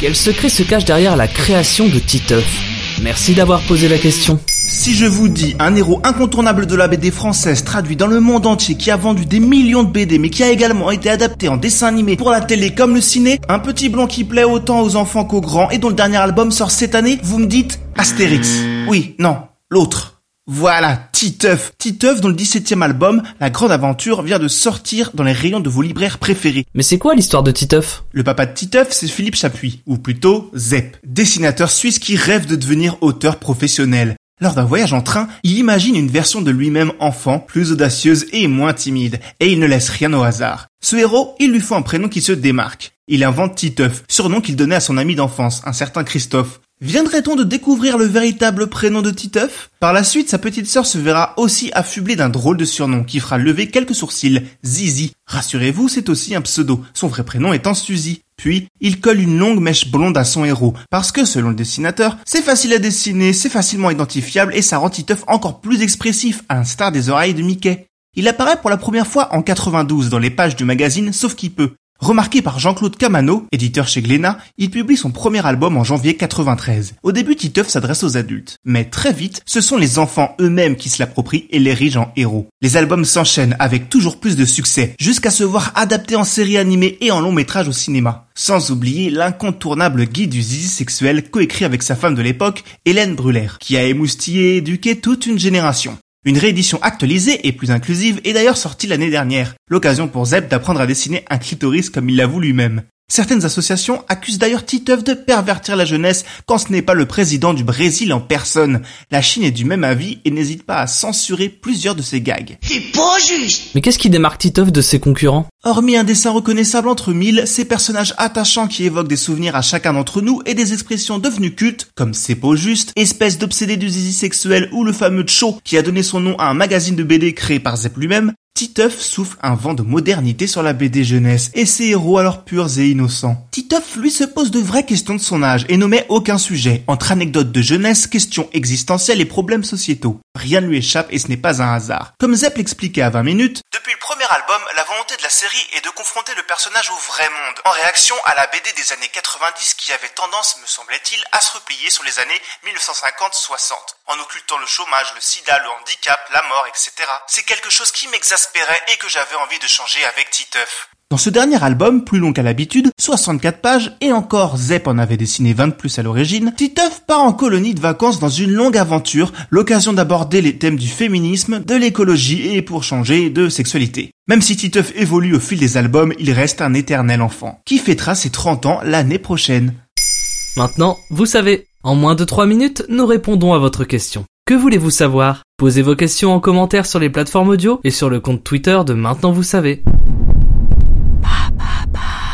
Quel secret se cache derrière la création de Titeuf? Merci d'avoir posé la question. Si je vous dis un héros incontournable de la BD française traduit dans le monde entier qui a vendu des millions de BD mais qui a également été adapté en dessin animé pour la télé comme le ciné, un petit blond qui plaît autant aux enfants qu'aux grands et dont le dernier album sort cette année, vous me dites Astérix. Oui, non, l'autre. Voilà, Titeuf. Titeuf dont le 17e album, La Grande Aventure, vient de sortir dans les rayons de vos libraires préférés. Mais c'est quoi l'histoire de Titeuf? Le papa de Titeuf, c'est Philippe Chapuis, ou plutôt Zep, dessinateur suisse qui rêve de devenir auteur professionnel. Lors d'un voyage en train, il imagine une version de lui-même enfant, plus audacieuse et moins timide, et il ne laisse rien au hasard. Ce héros, il lui faut un prénom qui se démarque. Il invente Titeuf, surnom qu'il donnait à son ami d'enfance, un certain Christophe. Viendrait-on de découvrir le véritable prénom de Titeuf? Par la suite, sa petite sœur se verra aussi affublée d'un drôle de surnom qui fera lever quelques sourcils, Zizi. Rassurez-vous, c'est aussi un pseudo, son vrai prénom étant Suzy. Puis, il colle une longue mèche blonde à son héros, parce que selon le dessinateur, c'est facile à dessiner, c'est facilement identifiable et ça rend Titeuf encore plus expressif, à l'instar des oreilles de Mickey. Il apparaît pour la première fois en 92 dans les pages du magazine Sauf qui peut, Remarqué par Jean-Claude Camano, éditeur chez Glénat, il publie son premier album en janvier 93. Au début, Titeuf s'adresse aux adultes, mais très vite, ce sont les enfants eux-mêmes qui se l'approprient et l'érigent en héros. Les albums s'enchaînent avec toujours plus de succès, jusqu'à se voir adaptés en série animée et en long métrage au cinéma. Sans oublier l'incontournable guide du zizi sexuel coécrit avec sa femme de l'époque, Hélène Brûler, qui a émoustillé et éduqué toute une génération. Une réédition actualisée et plus inclusive est d'ailleurs sortie l'année dernière, l'occasion pour Zeb d'apprendre à dessiner un clitoris comme il l'avoue lui-même. Certaines associations accusent d'ailleurs Titeuf de pervertir la jeunesse quand ce n'est pas le président du Brésil en personne. La Chine est du même avis et n'hésite pas à censurer plusieurs de ses gags. C'est pas juste Mais qu'est-ce qui démarque Titeuf de ses concurrents? Hormis un dessin reconnaissable entre mille, ces personnages attachants qui évoquent des souvenirs à chacun d'entre nous et des expressions devenues cultes, comme c'est pas juste, espèce d'obsédé du zizi sexuel ou le fameux Cho qui a donné son nom à un magazine de BD créé par Zep lui-même, Titeuf souffle un vent de modernité sur la BD jeunesse et ses héros alors purs et innocents. Titeuf, lui, se pose de vraies questions de son âge et n'omet aucun sujet, entre anecdotes de jeunesse, questions existentielles et problèmes sociétaux. Rien ne lui échappe et ce n'est pas un hasard. Comme Zep l'expliquait à 20 minutes, depuis le premier album, la volonté de la série est de confronter le personnage au vrai monde, en réaction à la BD des années 90 qui avait tendance, me semblait-il, à se replier sur les années 1950-60, en occultant le chômage, le sida, le handicap, la mort, etc. C'est quelque chose qui m'exaspérait et que j'avais envie de changer avec Titeuf. Dans ce dernier album, plus long qu'à l'habitude, 64 pages, et encore Zep en avait dessiné 20 de plus à l'origine, Titeuf part en colonie de vacances dans une longue aventure, l'occasion d'aborder les thèmes du féminisme, de l'écologie et pour changer de sexualité. Même si Titeuf évolue au fil des albums, il reste un éternel enfant, qui fêtera ses 30 ans l'année prochaine. Maintenant, vous savez. En moins de 3 minutes, nous répondons à votre question. Que voulez-vous savoir? Posez vos questions en commentaire sur les plateformes audio et sur le compte Twitter de Maintenant vous savez. Papa.